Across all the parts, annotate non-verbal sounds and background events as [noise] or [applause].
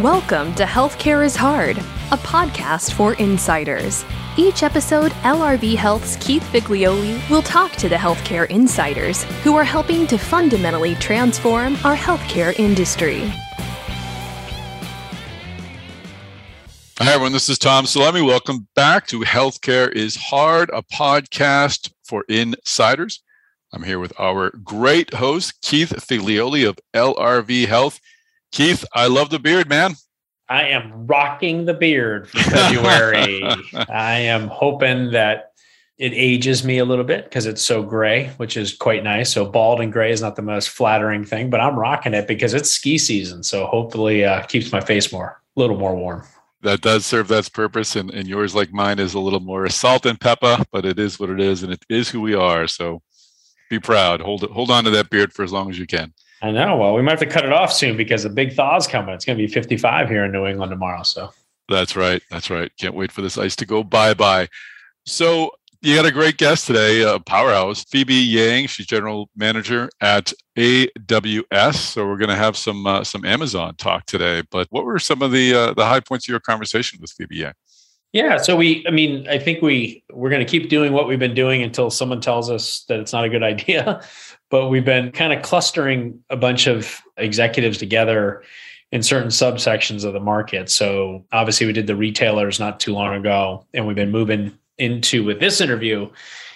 Welcome to Healthcare is Hard, a podcast for insiders. Each episode, LRV Health's Keith Figlioli will talk to the healthcare insiders who are helping to fundamentally transform our healthcare industry. Hi, everyone. This is Tom Salemi. Welcome back to Healthcare is Hard, a podcast for insiders. I'm here with our great host, Keith Figlioli of LRV Health. Keith, I love the beard, man. I am rocking the beard for February. [laughs] I am hoping that it ages me a little bit because it's so gray, which is quite nice. So bald and gray is not the most flattering thing, but I'm rocking it because it's ski season. So hopefully, uh, keeps my face more a little more warm. That does serve that purpose, and, and yours, like mine, is a little more salt and pepper, but it is what it is, and it is who we are. So be proud. Hold hold on to that beard for as long as you can. I know. Well, we might have to cut it off soon because the big thaw's coming. It's going to be 55 here in New England tomorrow. So that's right. That's right. Can't wait for this ice to go bye bye. So you got a great guest today, uh, powerhouse Phoebe Yang. She's general manager at AWS. So we're going to have some uh, some Amazon talk today. But what were some of the uh, the high points of your conversation with Phoebe Yang? Yeah, so we, I mean, I think we we're going to keep doing what we've been doing until someone tells us that it's not a good idea [laughs] but we've been kind of clustering a bunch of executives together in certain subsections of the market. So obviously we did the retailers not too long ago, and we've been moving into with this interview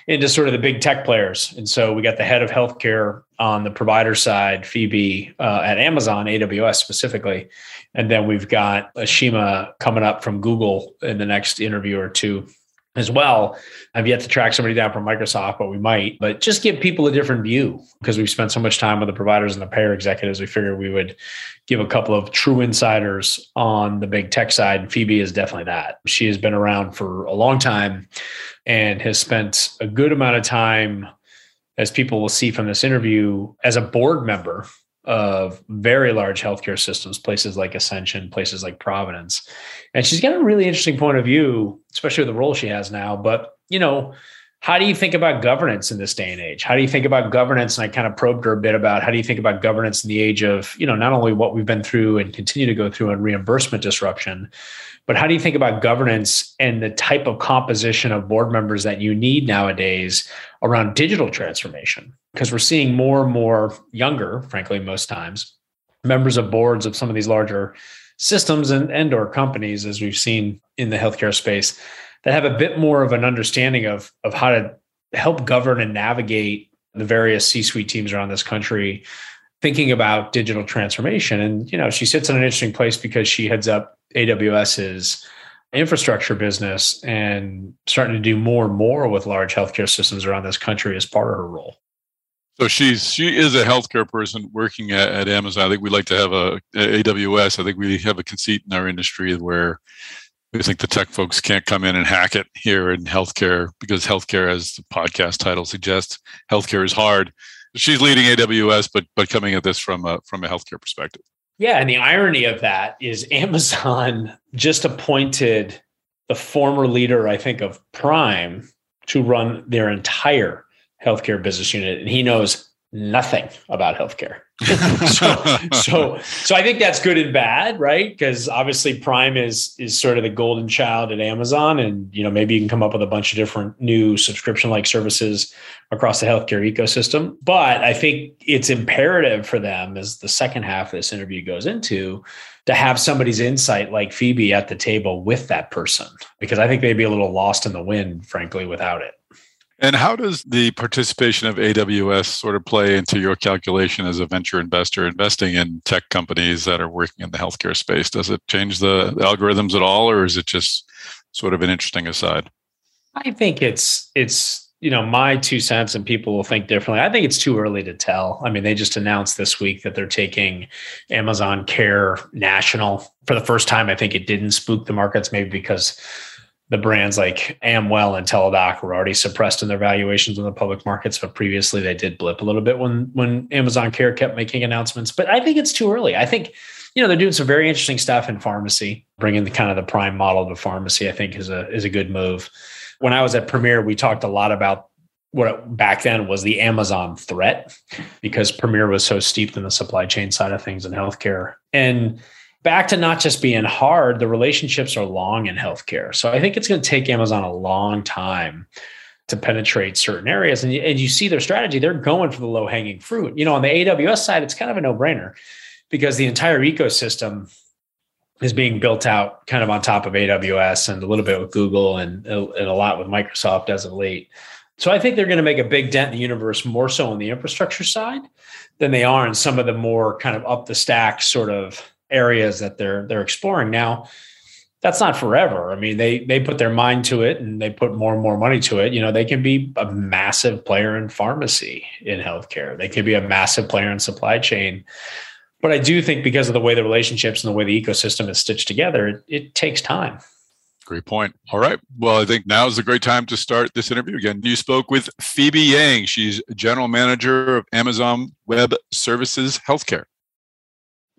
into sort of the big tech players. And so we got the head of healthcare on the provider side, Phoebe uh, at Amazon, AWS specifically. And then we've got Aashima coming up from Google in the next interview or two as well. I've yet to track somebody down from Microsoft, but we might. But just give people a different view because we've spent so much time with the providers and the payer executives. We figured we would give a couple of true insiders on the big tech side. And Phoebe is definitely that. She has been around for a long time and has spent a good amount of time, as people will see from this interview, as a board member of very large healthcare systems, places like Ascension, places like Providence. And she's got a really interesting point of view, especially with the role she has now. But, you know, how do you think about governance in this day and age? How do you think about governance? And I kind of probed her a bit about how do you think about governance in the age of, you know, not only what we've been through and continue to go through in reimbursement disruption, but how do you think about governance and the type of composition of board members that you need nowadays around digital transformation? Because we're seeing more and more younger, frankly, most times, members of boards of some of these larger systems and, and or companies, as we've seen in the healthcare space, that have a bit more of an understanding of, of how to help govern and navigate the various C-suite teams around this country thinking about digital transformation. And, you know, she sits in an interesting place because she heads up AWS's infrastructure business and starting to do more and more with large healthcare systems around this country as part of her role. So she's she is a healthcare person working at, at Amazon. I think we like to have a, a AWS. I think we have a conceit in our industry where we think the tech folks can't come in and hack it here in healthcare because healthcare, as the podcast title suggests, healthcare is hard. She's leading AWS, but but coming at this from a from a healthcare perspective. Yeah, and the irony of that is Amazon [laughs] just appointed the former leader, I think, of Prime to run their entire healthcare business unit, and he knows nothing about healthcare. [laughs] [laughs] so, so, so I think that's good and bad, right? Because obviously Prime is is sort of the golden child at Amazon, and you know maybe you can come up with a bunch of different new subscription like services across the healthcare ecosystem. But I think it's imperative for them, as the second half of this interview goes into, to have somebody's insight like Phoebe at the table with that person, because I think they'd be a little lost in the wind, frankly, without it. And how does the participation of AWS sort of play into your calculation as a venture investor investing in tech companies that are working in the healthcare space? Does it change the algorithms at all, or is it just sort of an interesting aside? I think it's it's you know my two cents, and people will think differently. I think it's too early to tell. I mean, they just announced this week that they're taking Amazon Care national for the first time. I think it didn't spook the markets, maybe because the brands like Amwell and Teladoc were already suppressed in their valuations in the public markets, but previously they did blip a little bit when when Amazon Care kept making announcements. But I think it's too early. I think you know they're doing some very interesting stuff in pharmacy, bringing the kind of the prime model to pharmacy. I think is a is a good move. When I was at Premier, we talked a lot about what back then was the Amazon threat because Premier was so steeped in the supply chain side of things in healthcare and back to not just being hard, the relationships are long in healthcare. So I think it's going to take Amazon a long time to penetrate certain areas. And you, and you see their strategy, they're going for the low hanging fruit. You know, on the AWS side, it's kind of a no brainer because the entire ecosystem is being built out kind of on top of AWS and a little bit with Google and, and a lot with Microsoft as of late. So I think they're going to make a big dent in the universe more so on the infrastructure side than they are in some of the more kind of up the stack sort of areas that they're they're exploring. Now, that's not forever. I mean, they they put their mind to it and they put more and more money to it. You know, they can be a massive player in pharmacy in healthcare. They can be a massive player in supply chain. But I do think because of the way the relationships and the way the ecosystem is stitched together, it, it takes time. Great point. All right. Well, I think now is a great time to start this interview again. You spoke with Phoebe Yang. She's general manager of Amazon Web Services Healthcare.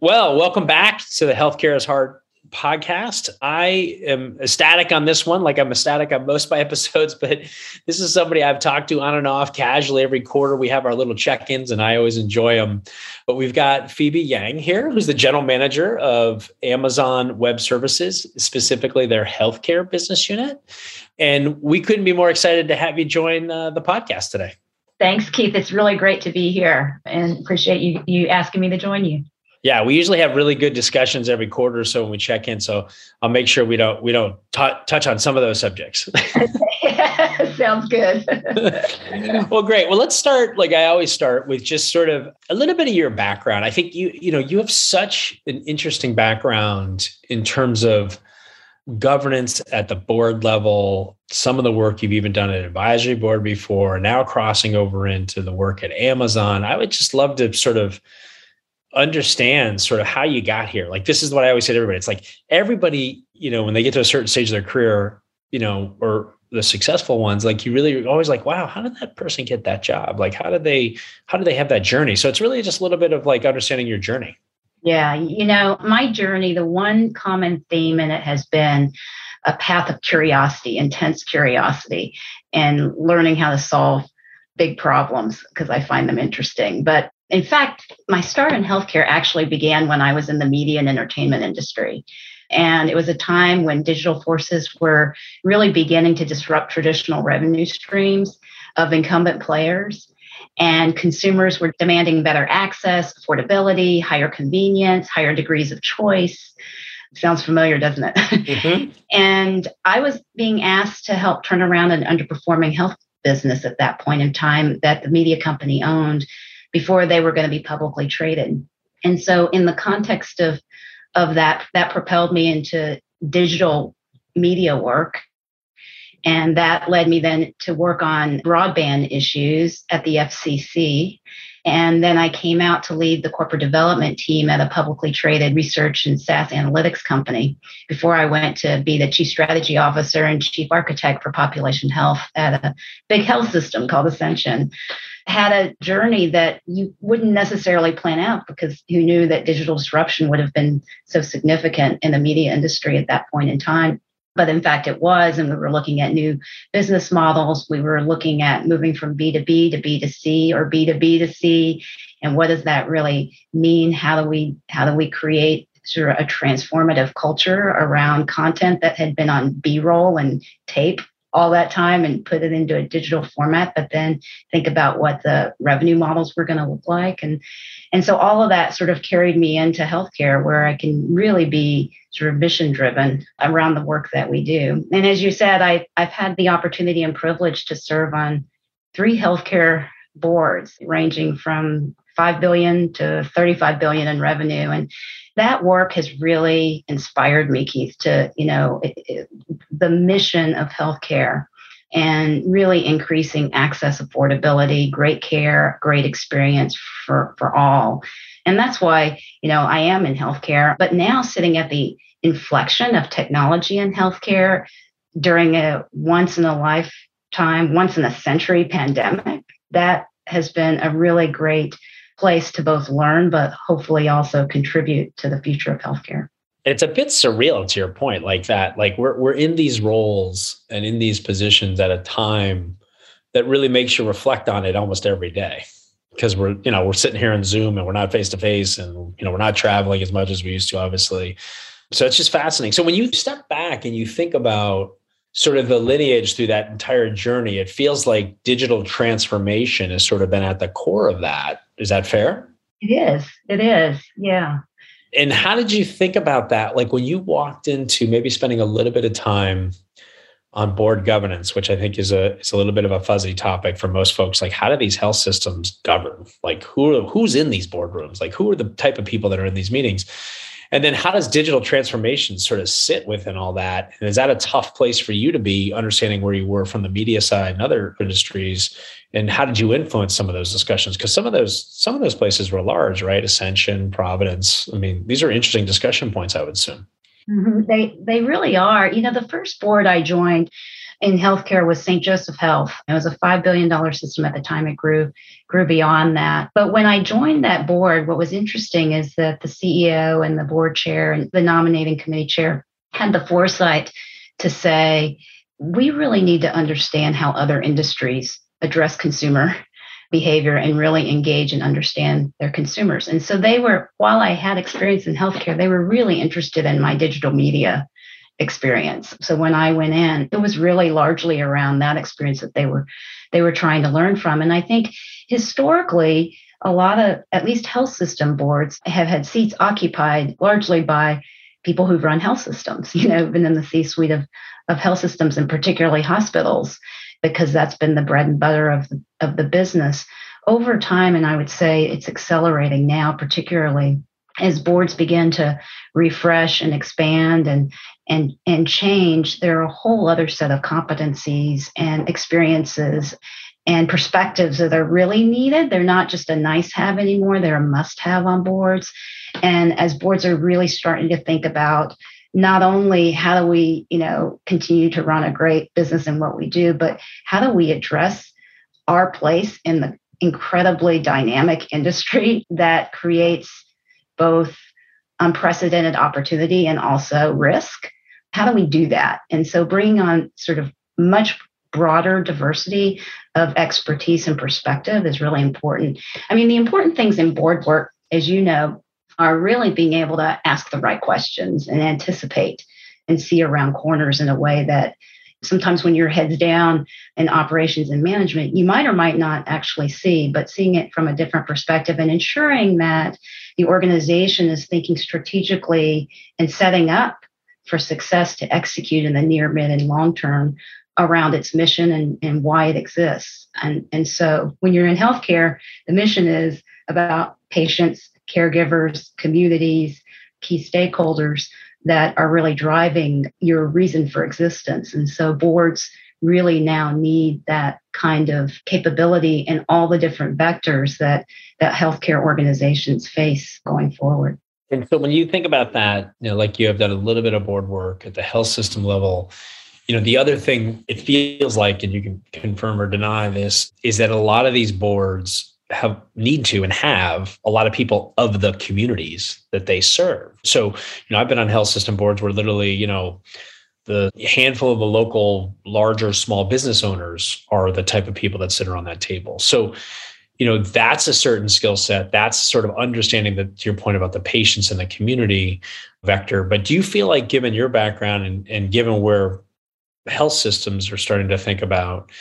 Well, welcome back to the Healthcare is Hard podcast. I am ecstatic on this one, like I'm ecstatic on most of my [laughs] episodes, but this is somebody I've talked to on and off casually every quarter. We have our little check ins and I always enjoy them. But we've got Phoebe Yang here, who's the general manager of Amazon Web Services, specifically their healthcare business unit. And we couldn't be more excited to have you join uh, the podcast today. Thanks, Keith. It's really great to be here and appreciate you, you asking me to join you yeah, we usually have really good discussions every quarter or so when we check in. So I'll make sure we don't we don't t- touch on some of those subjects. [laughs] [laughs] Sounds good. [laughs] well, great. Well, let's start like I always start with just sort of a little bit of your background. I think you you know you have such an interesting background in terms of governance at the board level, some of the work you've even done at advisory board before, now crossing over into the work at Amazon. I would just love to sort of understand sort of how you got here. Like this is what I always say to everybody. It's like everybody, you know, when they get to a certain stage of their career, you know, or the successful ones, like you really always like, wow, how did that person get that job? Like how did they how did they have that journey? So it's really just a little bit of like understanding your journey. Yeah, you know, my journey, the one common theme in it has been a path of curiosity, intense curiosity, and learning how to solve big problems because I find them interesting. But in fact, my start in healthcare actually began when I was in the media and entertainment industry. And it was a time when digital forces were really beginning to disrupt traditional revenue streams of incumbent players. And consumers were demanding better access, affordability, higher convenience, higher degrees of choice. Sounds familiar, doesn't it? Mm-hmm. [laughs] and I was being asked to help turn around an underperforming health business at that point in time that the media company owned before they were going to be publicly traded. And so in the context of of that that propelled me into digital media work. And that led me then to work on broadband issues at the FCC and then I came out to lead the corporate development team at a publicly traded research and SaaS analytics company before I went to be the chief strategy officer and chief architect for population health at a big health system called Ascension had a journey that you wouldn't necessarily plan out because who knew that digital disruption would have been so significant in the media industry at that point in time. But in fact, it was, and we were looking at new business models. We were looking at moving from B2B to B2C or B2B to C. And what does that really mean? How do we how do we create sort of a transformative culture around content that had been on B-roll and tape all that time and put it into a digital format, but then think about what the revenue models were going to look like. And, and so all of that sort of carried me into healthcare where I can really be sort of mission driven around the work that we do. And as you said, I, I've had the opportunity and privilege to serve on three healthcare boards ranging from 5 billion to 35 billion in revenue and that work has really inspired me, Keith, to, you know, it, it, the mission of healthcare and really increasing access, affordability, great care, great experience for, for all. And that's why, you know, I am in healthcare, but now sitting at the inflection of technology in healthcare during a once in a lifetime, once in a century pandemic, that has been a really great place to both learn, but hopefully also contribute to the future of healthcare. It's a bit surreal to your point, like that. Like we're we're in these roles and in these positions at a time that really makes you reflect on it almost every day. because we're you know we're sitting here in zoom and we're not face to face and you know we're not traveling as much as we used to obviously so it's just fascinating so when you step back and you think about sort of the lineage through that entire journey it feels like digital transformation has sort of been at the core of that is that fair it is it is yeah and how did you think about that like when you walked into maybe spending a little bit of time on board governance, which I think is a is a little bit of a fuzzy topic for most folks. Like, how do these health systems govern? Like, who are, who's in these boardrooms? Like, who are the type of people that are in these meetings? And then, how does digital transformation sort of sit within all that? And is that a tough place for you to be, understanding where you were from the media side and other industries? And how did you influence some of those discussions? Because some of those some of those places were large, right? Ascension, Providence. I mean, these are interesting discussion points. I would assume. Mm-hmm. They they really are. You know, the first board I joined in healthcare was St. Joseph Health. It was a five billion dollar system at the time. It grew grew beyond that. But when I joined that board, what was interesting is that the CEO and the board chair and the nominating committee chair had the foresight to say, we really need to understand how other industries address consumer behavior and really engage and understand their consumers. And so they were, while I had experience in healthcare, they were really interested in my digital media experience. So when I went in, it was really largely around that experience that they were they were trying to learn from. And I think historically, a lot of at least health system boards have had seats occupied largely by people who've run health systems, [laughs] you know, been in the C-suite of, of health systems and particularly hospitals because that's been the bread and butter of the, of the business over time and i would say it's accelerating now particularly as boards begin to refresh and expand and and and change there are a whole other set of competencies and experiences and perspectives that are really needed. They're not just a nice have anymore they're a must have on boards. And as boards are really starting to think about not only how do we, you know, continue to run a great business in what we do, but how do we address our place in the incredibly dynamic industry [laughs] that creates both unprecedented opportunity and also risk? How do we do that? And so bringing on sort of much broader diversity of expertise and perspective is really important. I mean, the important things in board work, as you know, are really being able to ask the right questions and anticipate and see around corners in a way that sometimes when your head's down in operations and management, you might or might not actually see, but seeing it from a different perspective and ensuring that the organization is thinking strategically and setting up for success to execute in the near, mid, and long term around its mission and, and why it exists. And, and so when you're in healthcare, the mission is about patients caregivers, communities, key stakeholders that are really driving your reason for existence. And so boards really now need that kind of capability in all the different vectors that that healthcare organizations face going forward. And so when you think about that, you know, like you have done a little bit of board work at the health system level, you know, the other thing it feels like, and you can confirm or deny this, is that a lot of these boards have need to and have a lot of people of the communities that they serve. So, you know, I've been on health system boards where literally, you know, the handful of the local large or small business owners are the type of people that sit around that table. So, you know, that's a certain skill set. That's sort of understanding that to your point about the patients and the community vector. But do you feel like given your background and, and given where health systems are starting to think about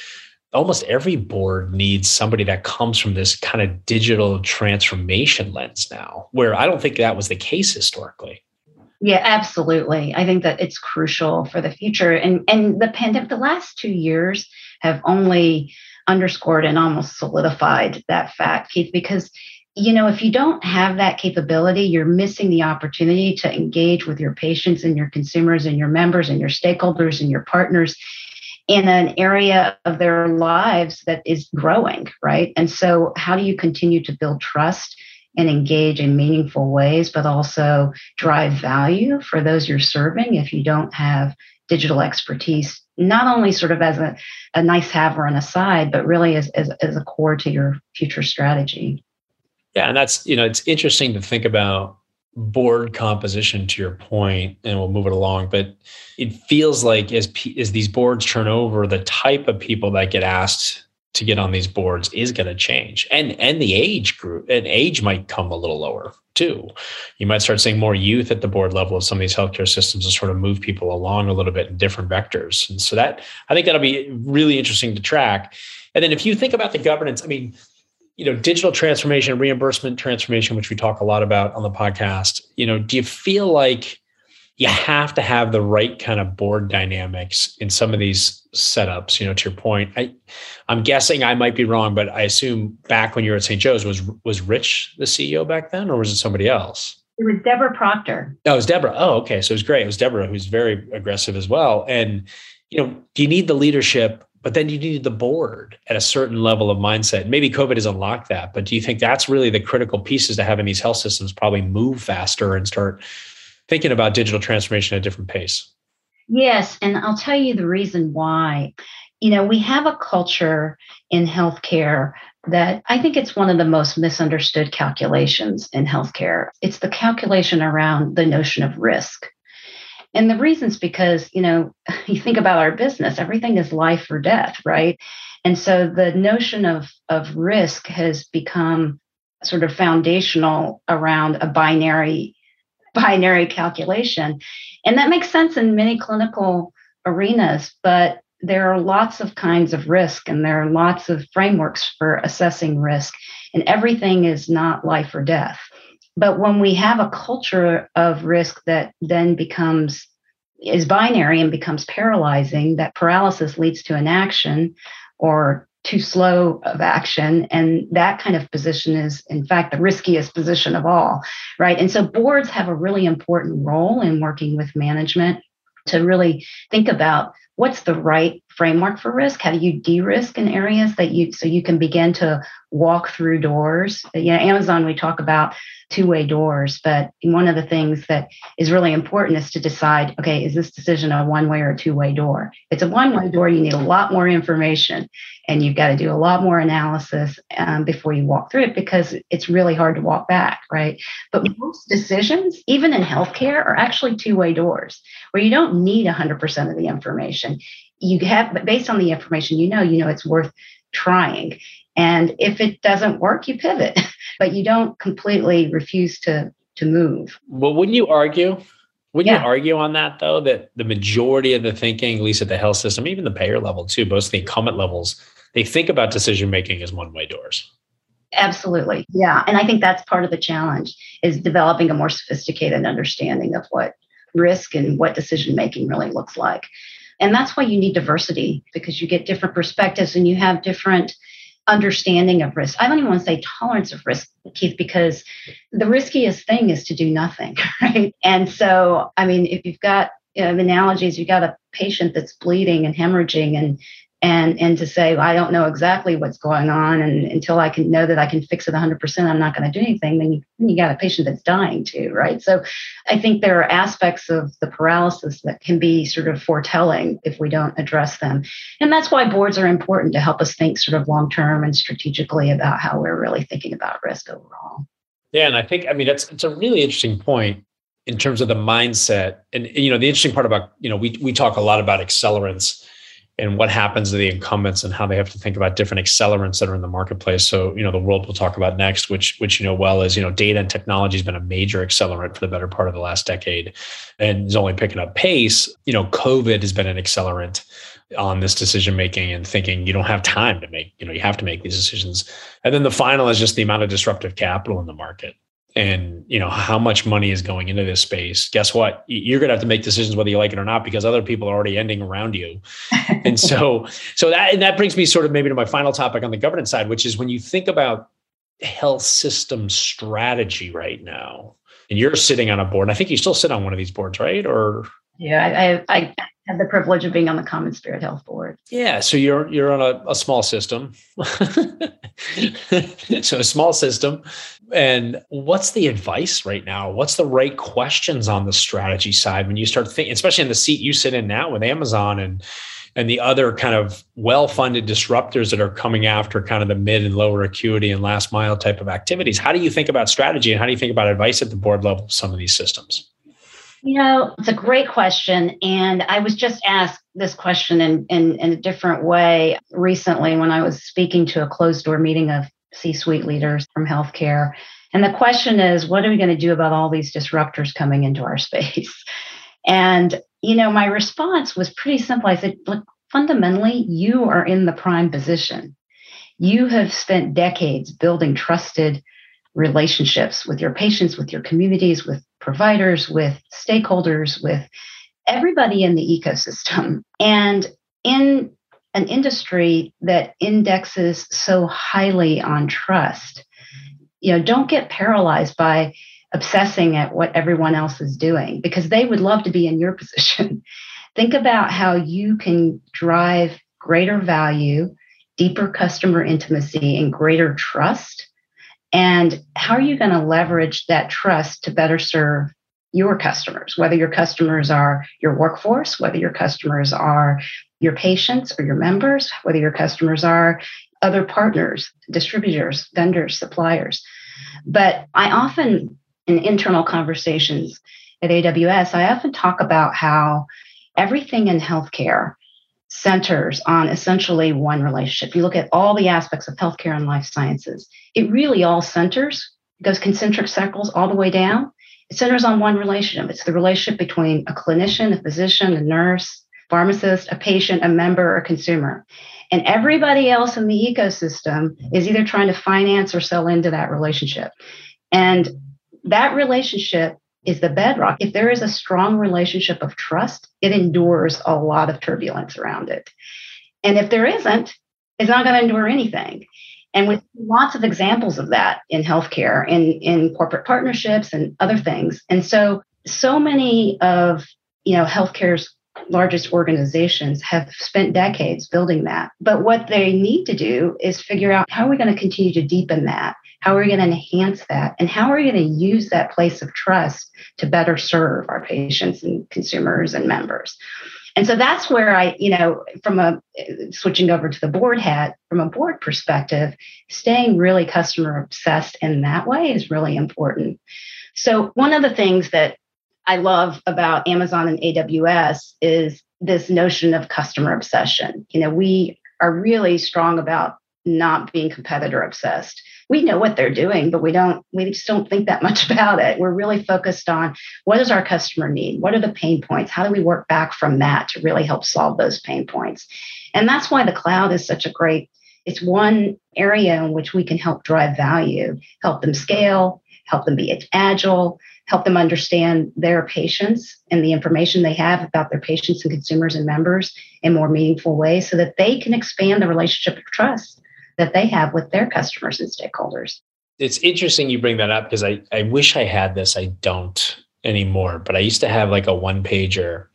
almost every board needs somebody that comes from this kind of digital transformation lens now, where I don't think that was the case historically. Yeah, absolutely. I think that it's crucial for the future. And and the pandemic, the last two years have only underscored and almost solidified that fact, Keith, because you know, if you don't have that capability, you're missing the opportunity to engage with your patients and your consumers and your members and your stakeholders and your partners in an area of their lives that is growing, right? And so, how do you continue to build trust and engage in meaningful ways, but also drive value for those you're serving if you don't have digital expertise, not only sort of as a, a nice have or an aside, but really as, as, as a core to your future strategy? Yeah, and that's, you know, it's interesting to think about board composition to your point and we'll move it along but it feels like as as these boards turn over the type of people that get asked to get on these boards is going to change. And and the age group and age might come a little lower too. You might start seeing more youth at the board level of some of these healthcare systems and sort of move people along a little bit in different vectors. And so that i think that'll be really interesting to track. And then if you think about the governance i mean you know digital transformation reimbursement transformation which we talk a lot about on the podcast you know do you feel like you have to have the right kind of board dynamics in some of these setups you know to your point. I i'm guessing i might be wrong but i assume back when you were at st joe's was was rich the ceo back then or was it somebody else? It was deborah proctor. Oh it was deborah. Oh okay. So it was great. It was deborah who's very aggressive as well. And you know do you need the leadership but then you need the board at a certain level of mindset? Maybe covid has unlocked that but do you think that's really the critical pieces to having these health systems probably move faster and start thinking about digital transformation at a different pace. Yes. And I'll tell you the reason why. You know, we have a culture in healthcare that I think it's one of the most misunderstood calculations in healthcare. It's the calculation around the notion of risk. And the reason's because, you know, [laughs] you think about our business, everything is life or death, right? And so the notion of, of risk has become sort of foundational around a binary binary calculation. And that makes sense in many clinical arenas, but there are lots of kinds of risk and there are lots of frameworks for assessing risk, and everything is not life or death. But when we have a culture of risk that then becomes is binary and becomes paralyzing, that paralysis leads to inaction or too slow of action. And that kind of position is, in fact, the riskiest position of all, right? And so boards have a really important role in working with management to really think about what's the right framework for risk? How do you de-risk in areas that you so you can begin to walk through doors? You know amazon we talk about two-way doors but one of the things that is really important is to decide okay is this decision a one-way or a two-way door? If it's a one-way door you need a lot more information and you've got to do a lot more analysis um, before you walk through it because it's really hard to walk back right? But most decisions even in healthcare are actually two-way doors where you don't need 100% of the information you have but based on the information you know you know it's worth trying. And if it doesn't work you pivot [laughs] but you don't completely refuse to to move. Well wouldn't you argue wouldn't yeah. you argue on that though that the majority of the thinking at least at the health system even the payer level too most of the incumbent levels they think about decision making as one way doors? Absolutely. Yeah. And i think that's part of the challenge is developing a more sophisticated understanding of what risk and what decision making really looks like and that's why you need diversity because you get different perspectives and you have different understanding of risk. I don't even want to say tolerance of risk, Keith, because the riskiest thing is to do nothing, [laughs] right? And so, I mean, if you've got you know, analogies, you've got a patient that's bleeding and hemorrhaging and and and to say I don't know exactly what's going on, and until I can know that I can fix it 100, percent I'm not going to do anything. Then you then you got a patient that's dying too, right? So, I think there are aspects of the paralysis that can be sort of foretelling if we don't address them, and that's why boards are important to help us think sort of long term and strategically about how we're really thinking about risk overall. Yeah, and I think I mean it's it's a really interesting point in terms of the mindset, and you know the interesting part about you know we we talk a lot about accelerants and what happens to the incumbents and how they have to think about different accelerants that are in the marketplace. So, you know, the world we'll talk about next, which which you know well is, you know, data and technology has been a major accelerant for the better part of the last decade and is only picking up pace. You know, COVID has been an accelerant on this decision making and thinking you don't have time to make, you know, you have to make these decisions. And then the final is just the amount of disruptive capital in the market and you know how much money is going into this space guess what you're going to have to make decisions whether you like it or not because other people are already ending around you [laughs] and so so that and that brings me sort of maybe to my final topic on the governance side which is when you think about health system strategy right now and you're sitting on a board i think you still sit on one of these boards right or yeah i i, I have the privilege of being on the CommonSpirit Health Board. Yeah, so you're you're on a, a small system. [laughs] so a small system. And what's the advice right now? What's the right questions on the strategy side when you start thinking, especially in the seat you sit in now with Amazon and and the other kind of well-funded disruptors that are coming after kind of the mid and lower acuity and last mile type of activities. How do you think about strategy and how do you think about advice at the board level of some of these systems? You know, it's a great question. And I was just asked this question in, in, in a different way recently when I was speaking to a closed door meeting of C suite leaders from healthcare. And the question is, what are we going to do about all these disruptors coming into our [laughs] space? And, you know, my response was pretty simple. I said, look, fundamentally, you are in the prime position. You have spent decades building trusted relationships with your patients, with your communities, with providers, with stakeholders, with everybody in the ecosystem. And in an industry that indexes so highly on trust, you know, don't get paralyzed by obsessing at what everyone else is doing because they would love to be in your [laughs] position. Think about how you can drive greater value, deeper customer intimacy, and greater trust. And how are you going to leverage that trust to better serve your customers, whether your customers are your workforce, whether your customers are your patients or your members, whether your customers are other partners, distributors, vendors, suppliers. But I often in internal conversations at AWS, I often talk about how everything in healthcare centers on essentially one relationship. You look at all the aspects of healthcare and life sciences, it really all centers, goes concentric circles all the way down. It centers on one relationship. It's the relationship between a clinician, a physician, a nurse, pharmacist, a patient, a member, or a consumer. And everybody else in the ecosystem is either trying to finance or sell into that relationship. And that relationship is the bedrock. If there is a strong relationship of trust, it endures a lot of turbulence around it. And if there isn't, it's not going to endure anything. And with lots of examples of that in healthcare, in, in corporate partnerships and other things. And so, so many of you know healthcare's largest organizations have spent decades building that. But what they need to do is figure out how are we going to continue to deepen that how are we going to enhance that? And how are we going to use that place of trust to better serve our patients and consumers and members? And so that's where I, you know, from a switching over to the board hat, from a board perspective, staying really customer obsessed in that way is really important. So one of the things that I love about Amazon and AWS is this notion of customer obsession. You know, we are really strong about not being competitor obsessed we know what they're doing, but we don't, we just don't think that much [laughs] about it. We're really focused on what does our customer need? What are the pain points? How do we work back from that to really help solve those pain points? And that's why the cloud is such a great, it's one area in which we can help drive value, help them scale, help them be agile, help them understand their patients and the information they have about their patients and consumers and members in more meaningful ways so that they can expand the relationship of trust that they have with their customers and stakeholders. It's interesting you bring that up because I, I wish I had this. I don't anymore, but I used to have like a one pager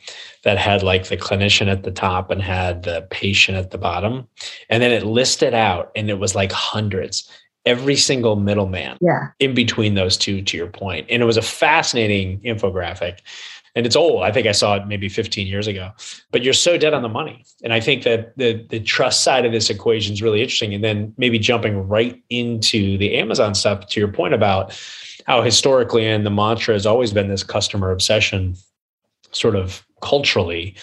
that had like the clinician at the top and had the patient at the bottom. And then it listed out and it was like hundreds, every single middleman yeah. in between those two, to your point. And it was a fascinating infographic and it's old. I think I saw it maybe 15 years ago. But you're so dead on the money. And I think that the the trust side of this equation is really interesting. And then maybe jumping right into the Amazon stuff to your point about how historically and the mantra has always been this customer obsession sort of culturally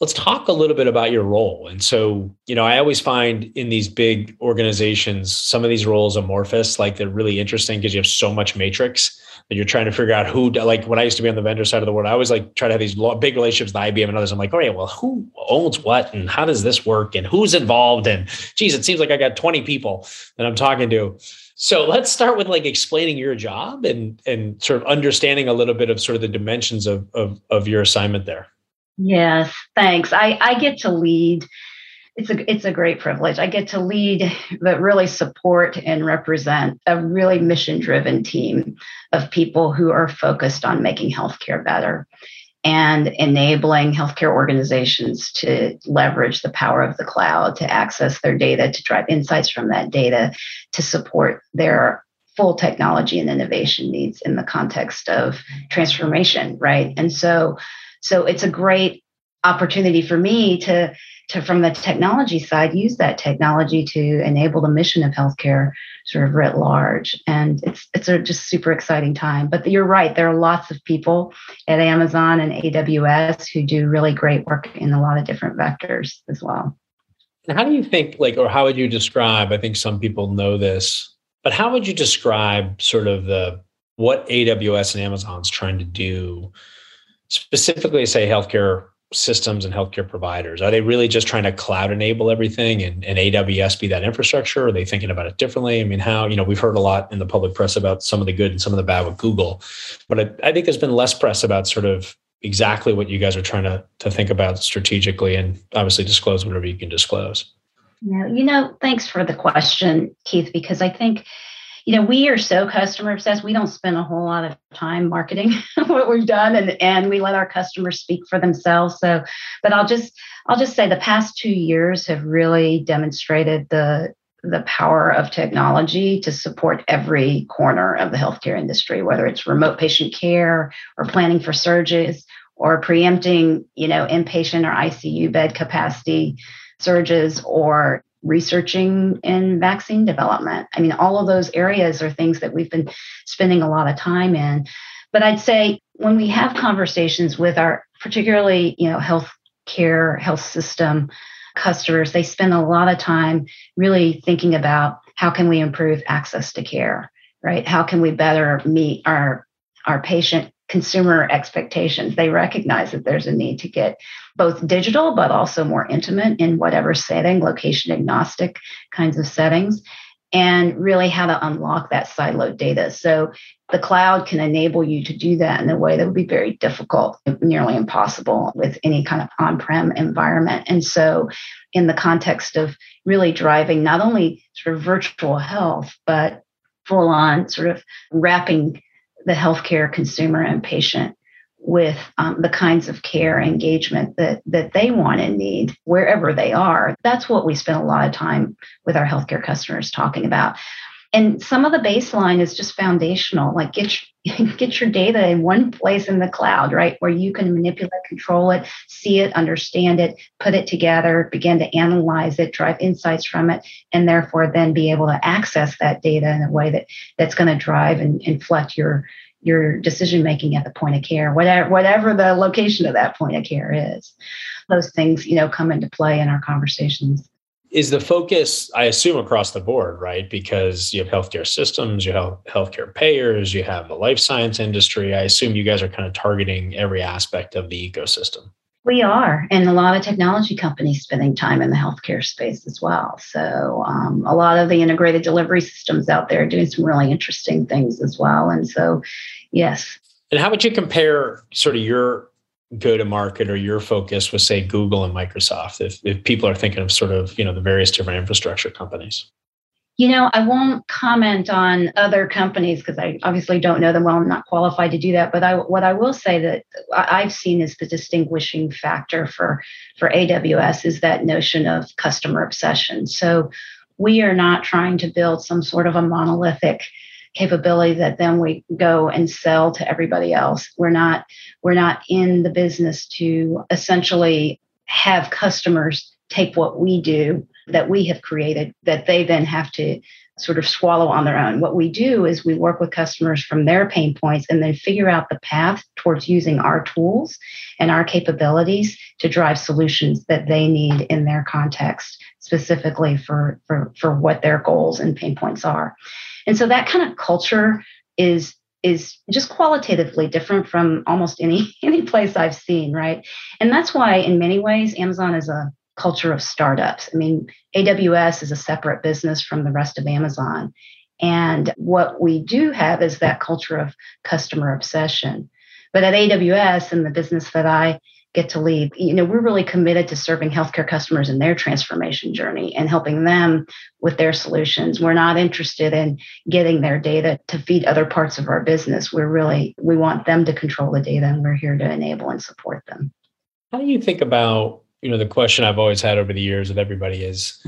let's talk a little bit about your role. And so, you know, I always find in these big organizations, some of these roles amorphous, like they're really interesting because you have so much matrix that you're trying to figure out who, like when I used to be on the vendor side of the world, I always like try to have these big relationships with IBM and others. I'm like, all right, well, who owns what and how does this work and who's involved? And geez, it seems like I got 20 people that I'm talking to. So let's start with like explaining your job and and sort of understanding a little bit of sort of the dimensions of of, of your assignment there. Yes, thanks. I, I get to lead. It's a it's a great privilege. I get to lead, but really support and represent a really mission driven team of people who are focused on making healthcare better and enabling healthcare organizations to leverage the power of the cloud to access their data, to drive insights from that data, to support their full technology and innovation needs in the context of transformation, right? And so so it's a great opportunity for me to to from the technology side use that technology to enable the mission of healthcare sort of writ large. And it's it's a just super exciting time. But you're right there are lots of people at amazon and aws who do really great work in a lot of different vectors as well. And how do you think like or how would you describe i think some people know this but how would you describe sort of the what aws and amazon's trying to do specifically say healthcare systems and healthcare providers? Are they really just trying to cloud enable everything and, and AWS be that infrastructure? Are they thinking about it differently? I mean, how, you know, we've heard a lot in the public press about some of the good and some of the bad with Google, but I, I think there's been less press about sort of exactly what you guys are trying to, to think about strategically and obviously disclose whatever you can disclose. Yeah, you know, thanks for the question, Keith, because I think you know, we are so customer obsessed. We don't spend a whole lot of time marketing [laughs] what we've done and, and we let our customers speak for themselves. So, but I'll just, I'll just say the past two years have really demonstrated the, the power of technology to support every corner of the healthcare industry, whether it's remote patient care or planning for surges or preempting, you know, inpatient or ICU bed capacity surges or researching in vaccine development. I mean, all of those areas are things that we've been spending a lot of time in. But I'd say when we have conversations with our particularly, you know, health care, health system customers, they spend a lot of time really thinking about how can we improve access to care, right? How can we better meet our our patient consumer expectations. They recognize that there's a need to get both digital, but also more intimate in whatever setting, location agnostic kinds of settings, and really how to unlock that siloed data. So the cloud can enable you to do that in a way that would be very difficult, nearly impossible with any kind of on prem environment. And so, in the context of really driving not only sort of virtual health, but full on sort of wrapping the healthcare consumer and patient with um, the kinds of care engagement that that they want and need wherever they are. That's what we spend a lot of time with our healthcare customers talking about. And some of the baseline is just foundational, like get [laughs] get your data in one place in the cloud, right, where you can manipulate, control it, see it, understand it, put it together, begin to analyze it, drive insights from it, and therefore then be able to access that data in a way that that's going to drive and inflect your your decision making at the point of care, whatever whatever the location of that point of care is. Those things, you know, come into play in our conversations is the focus i assume across the board right? Because you have healthcare systems you have healthcare payers you have the life science industry. I assume you guys are kind of targeting every aspect of the ecosystem. We are and a lot of technology companies spending time in the healthcare space as well. So um, a lot of the integrated delivery systems out there doing some really interesting things as well. And so yes. And how would you compare sort of your go to market or your focus with say google and microsoft if, if people are thinking of sort of you know the various different infrastructure companies? You know i won't comment on other companies because i obviously don't know them well. I'm not qualified to do that. But i what i will say that i've seen is the distinguishing factor for for aws is that notion of customer obsession. So we are not trying to build some sort of a monolithic capability that then we go and sell to everybody else. We're not we're not in the business to essentially have customers take what we do that we have created that they then have to sort of swallow on their own. What we do is we work with customers from their pain points and then figure out the path towards using our tools and our capabilities to drive solutions that they need in their context, specifically for, for, for what their goals and pain points are. And so that kind of culture is is just qualitatively different from almost any [laughs] any place I've seen, right? And that's why in many ways Amazon is a culture of startups. I mean, AWS is a separate business from the rest of Amazon. And what we do have is that culture of customer obsession. But at AWS and the business that I get to lead. You know, we're really committed to serving healthcare customers in their transformation journey and helping them with their solutions. We're not interested in getting their data to feed other parts of our business. We're really, we want them to control the data and we're here to enable and support them. How do you think about, you know, the question I've always had over the years with everybody is,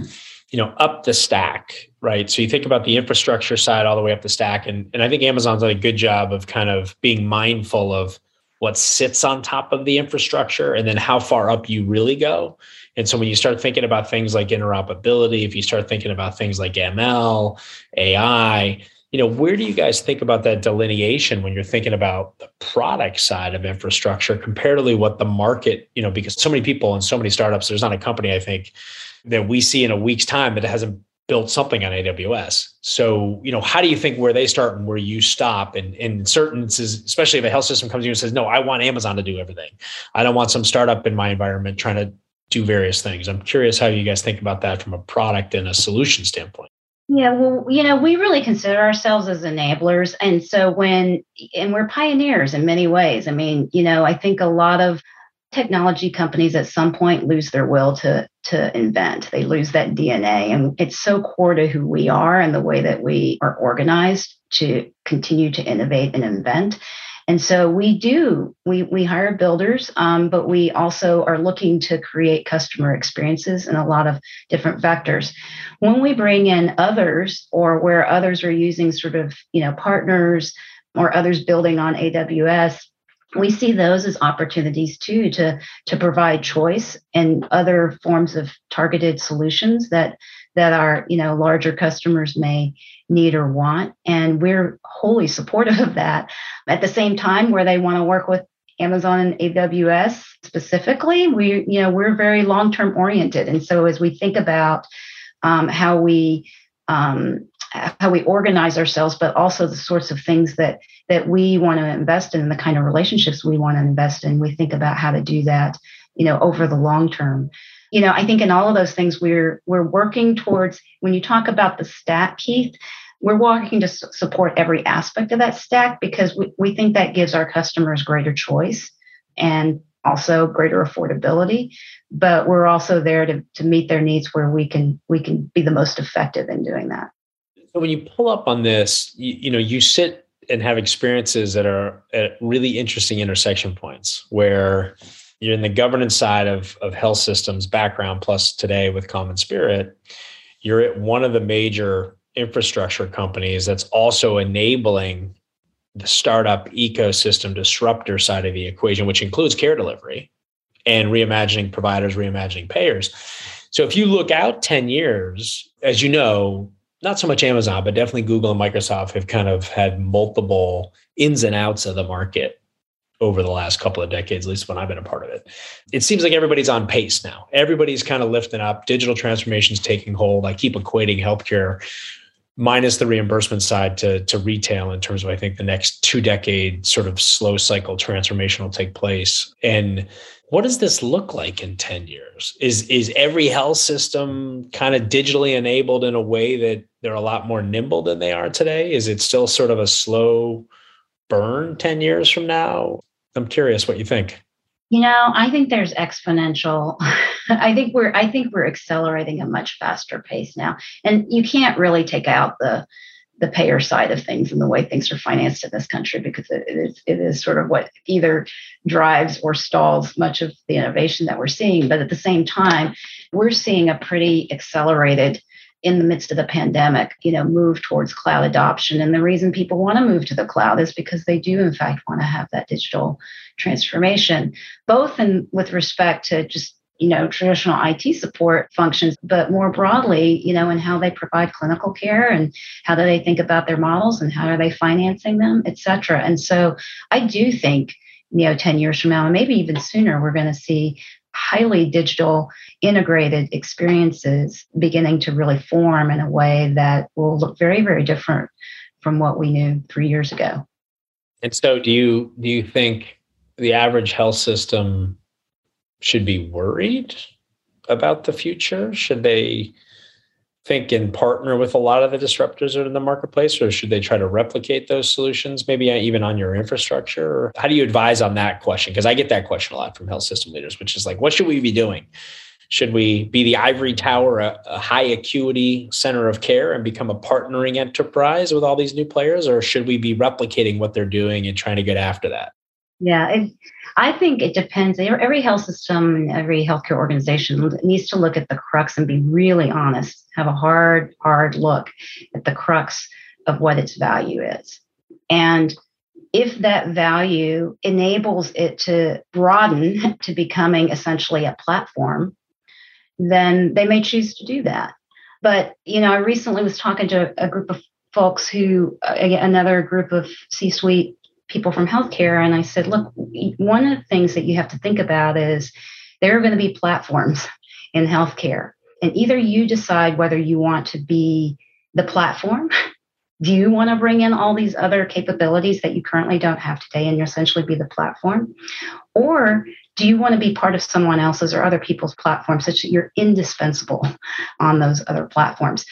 you know, up the stack, right? So you think about the infrastructure side all the way up the stack. And, and I think Amazon's done a good job of kind of being mindful of what sits on top of the infrastructure and then how far up you really go. And so when you start thinking about things like interoperability, if you start thinking about things like ML, AI, you know, where do you guys think about that delineation when you're thinking about the product side of infrastructure comparatively what the market, you know, because so many people and so many startups, there's not a company I think that we see in a week's time that hasn't built something on AWS. So, you know, how do you think where they start and where you stop? And in certain instances, especially if a health system comes to you and says, no, I want Amazon to do everything. I don't want some startup in my environment trying to do various things. I'm curious how you guys think about that from a product and a solution standpoint. Yeah, well, you know, we really consider ourselves as enablers. And so when, and we're pioneers in many ways. I mean, you know, I think a lot of technology companies at some point lose their will to to invent. They lose that dna and it's so core to who we are and the way that we are organized to continue to innovate and invent. And so we do we we hire builders um, but we also are looking to create customer experiences in a lot of different vectors. When we bring in others or where others are using sort of you know partners or others building on aws we see those as opportunities too to to provide choice and other forms of targeted solutions that that our you know larger customers may need or want. And we're wholly supportive of that. At the same time where they want to work with amazon and aws specifically we you know we're very long term oriented. And so as we think about um, how we um, how we organize ourselves, but also the sorts of things that that we want to invest in, the kind of relationships we want to invest in. We think about how to do that, you know, over the long term. You know, I think in all of those things we're we're working towards. When you talk about the stack, Keith, we're working to support every aspect of that stack because we, we think that gives our customers greater choice and also greater affordability but we're also there to, to meet their needs where we can we can be the most effective in doing that so when you pull up on this, you, you know, you sit and have experiences that are at really interesting intersection points where you're in the governance side of, of health systems background, plus today with Common Spirit, you're at one of the major infrastructure companies that's also enabling the startup ecosystem disruptor side of the equation, which includes care delivery and reimagining providers, reimagining payers. So if you look out 10 years, as you know, not so much Amazon, but definitely Google and Microsoft have kind of had multiple ins and outs of the market over the last couple of decades, at least when I've been a part of it. It seems like everybody's on pace now. Everybody's kind of lifting up. Digital transformation is taking hold. I keep equating healthcare minus the reimbursement side to, to retail in terms of I think the next two decade sort of slow cycle transformation will take place. And what does this look like in 10 years? Is is every health system kind of digitally enabled in a way that they're a lot more nimble than they are today? Is it still sort of a slow burn 10 years from now? I'm curious what you think. You know, I think there's exponential. [laughs] I think we're I think we're accelerating a much faster pace now. And you can't really take out the the payer side of things and the way things are financed in this country because it is it is sort of what either drives or stalls much of the innovation that we're seeing. But at the same time, we're seeing a pretty accelerated in the midst of the pandemic, you know, move towards cloud adoption. And the reason people want to move to the cloud is because they do, in fact, want to have that digital transformation, both in with respect to just you know traditional IT support functions, but more broadly, you know, in how they provide clinical care and how do they think about their models and how are they financing them, et cetera. And so I do think, you know, 10 years from now, and maybe even sooner, we're going to see highly digital integrated experiences beginning to really form in a way that will look very very different from what we knew three years ago and so do you do you think the average health system should be worried about the future? Should they think and partner with a lot of the disruptors that are in the marketplace, or should they try to replicate those solutions, maybe even on your infrastructure? How do you advise on that question? Because I get that question a lot from health system leaders, which is like, what should we be doing? Should we be the ivory tower, a, a high acuity center of care, and become a partnering enterprise with all these new players, or should we be replicating what they're doing and trying to get after that? Yeah, I think it depends. Every health system, every healthcare organization needs to look at the crux and be really honest, have a hard, hard look at the crux of what its value is. And if that value enables it to broaden [laughs] to becoming essentially a platform then they may choose to do that. But, you know, I recently was talking to a group of folks who, uh, another group of C suite people from healthcare, and I said, look, one of the things that you have to think about is there are going to be platforms in healthcare. And either you decide whether you want to be the platform. Do you want to bring in all these other capabilities that you currently don't have today and you essentially be the platform? Or do you want to be part of someone else's or other people's platforms such that you're indispensable on those other platforms?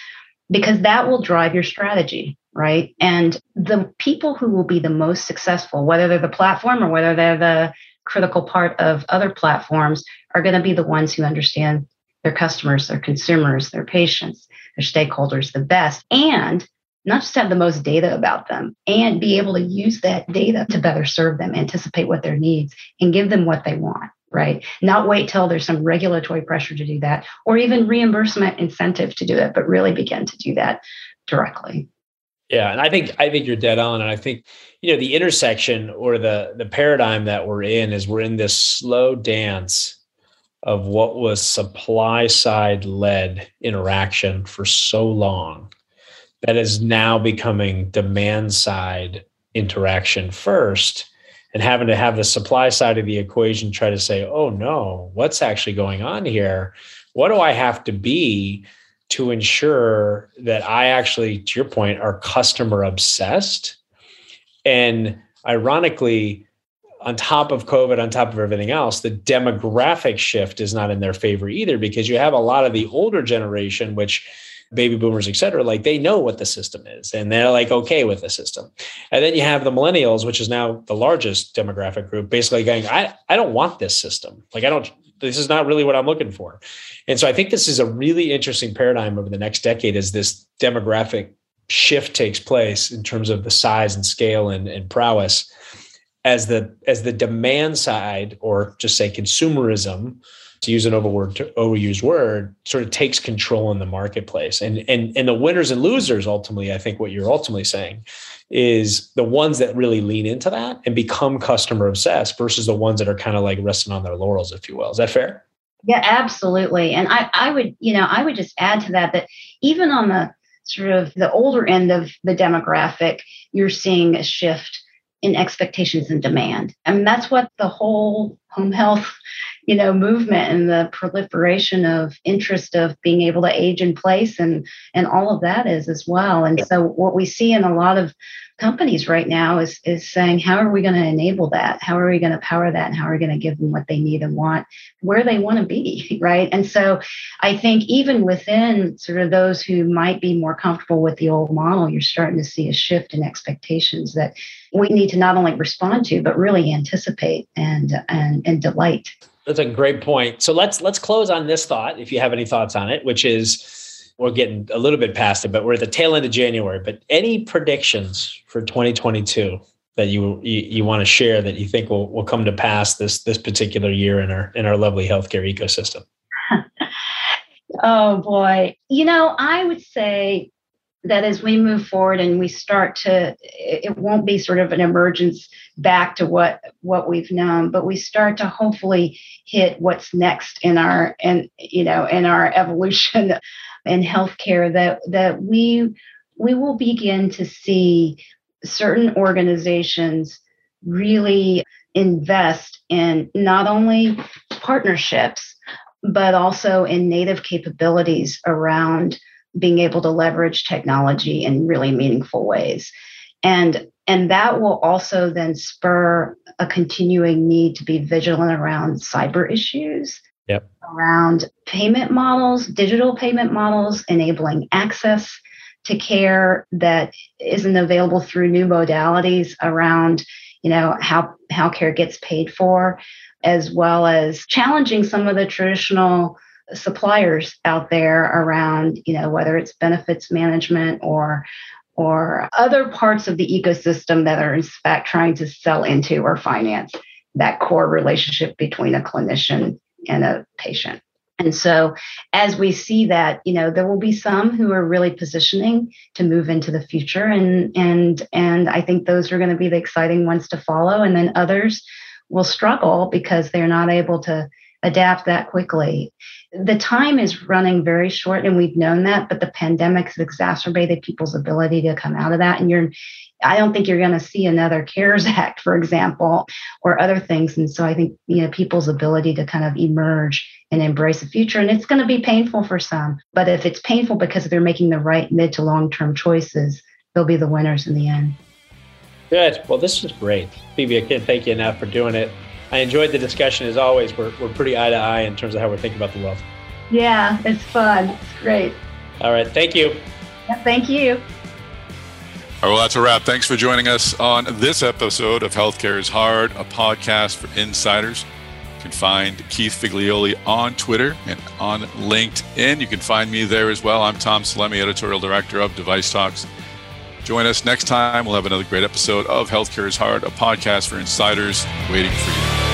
Because that will drive your strategy, right? And the people who will be the most successful, whether they're the platform or whether they're the critical part of other platforms, are going to be the ones who understand their customers, their consumers, their patients, their stakeholders the best, and not just have the most data about them and be able to use that data to better serve them, anticipate what their needs, and give them what they want, right? Not wait till there's some regulatory pressure to do that or even reimbursement incentive to do it, but really begin to do that directly. Yeah, and I think I think you're dead on, and I think you know the intersection or the the paradigm that we're in is we're in this slow dance of what was supply side led interaction for so long that is now becoming demand side interaction first and having to have the supply side of the equation try to say oh no what's actually going on here? What do i have to be to ensure that i actually to your point are customer obsessed? And ironically on top of covid on top of everything else the demographic shift is not in their favor either because you have a lot of the older generation which baby boomers, et cetera, like they know what the system is and they're like okay with the system. And then you have the millennials, which is now the largest demographic group, basically going, I, I don't want this system. Like I don't, this is not really what I'm looking for. And so I think this is a really interesting paradigm over the next decade as this demographic shift takes place in terms of the size and scale and, and prowess as the as the demand side or just say consumerism to use an overword to overused word sort of takes control in the marketplace. And and and the winners and losers ultimately i think what you're ultimately saying is the ones that really lean into that and become customer obsessed versus the ones that are kind of like resting on their laurels if you will. Is that fair? Yeah absolutely. And i i would you know i would just add to that that even on the sort of the older end of the demographic you're seeing a shift in expectations and demand. I mean, that's what the whole home health, you know, movement and the proliferation of interest of being able to age in place and and all of that is as well. And so what we see in a lot of companies right now is is saying how are we going to enable that? How are we going to power that? And how are we going to give them what they need and want where they want to be [laughs] right? And so i think even within sort of those who might be more comfortable with the old model you're starting to see a shift in expectations that we need to not only respond to but really anticipate and and, and delight that's a great point so let's let's close on this thought if you have any thoughts on it which is we're getting a little bit past it, but we're at the tail end of January. But any predictions for 2022 that you you, you want to share that you think will, will come to pass this this particular year in our in our lovely healthcare ecosystem? [laughs] oh boy, you know, I would say that as we move forward and we start to it won't be sort of an emergence back to what what we've known but we start to hopefully hit what's next in our and you know in our evolution [laughs] in healthcare that that we we will begin to see certain organizations really invest in not only partnerships but also in native capabilities around being able to leverage technology in really meaningful ways and and that will also then spur a continuing need to be vigilant around cyber issues yep. around payment models, digital payment models, enabling access to care that isn't available through new modalities around you know how how care gets paid for as well as challenging some of the traditional suppliers out there around you know whether it's benefits management or or other parts of the ecosystem that are in fact trying to sell into or finance that core relationship between a clinician and a patient. And so, as we see that, you know, there will be some who are really positioning to move into the future, and and and I think those are going to be the exciting ones to follow. And then others will struggle because they're not able to adapt that quickly. The time is running very short, and we've known that, but the pandemic has exacerbated people's ability to come out of that. And you're, I don't think you're going to see another CARES [laughs] Act, for example, or other things. And so I think, you know, people's ability to kind of emerge and embrace the future. And it's going to be painful for some, but if it's painful because they're making the right mid to long term choices, they'll be the winners in the end. Good. Well, this was great. Phoebe, I can't thank you enough for doing it. I enjoyed the discussion as always. We're, we're pretty eye to eye in terms of how we're thinking about the world. Yeah, it's fun. It's great. All right. Thank you. Yeah, thank you. All right, well, that's a wrap. Thanks for joining us on this episode of Healthcare is Hard, a podcast for insiders. You can find Keith Figlioli on Twitter and on LinkedIn. You can find me there as well. I'm Tom Salemi, editorial director of Device Talks. Join us next time. We'll have another great episode of Healthcare is Hard, a podcast for insiders waiting for you.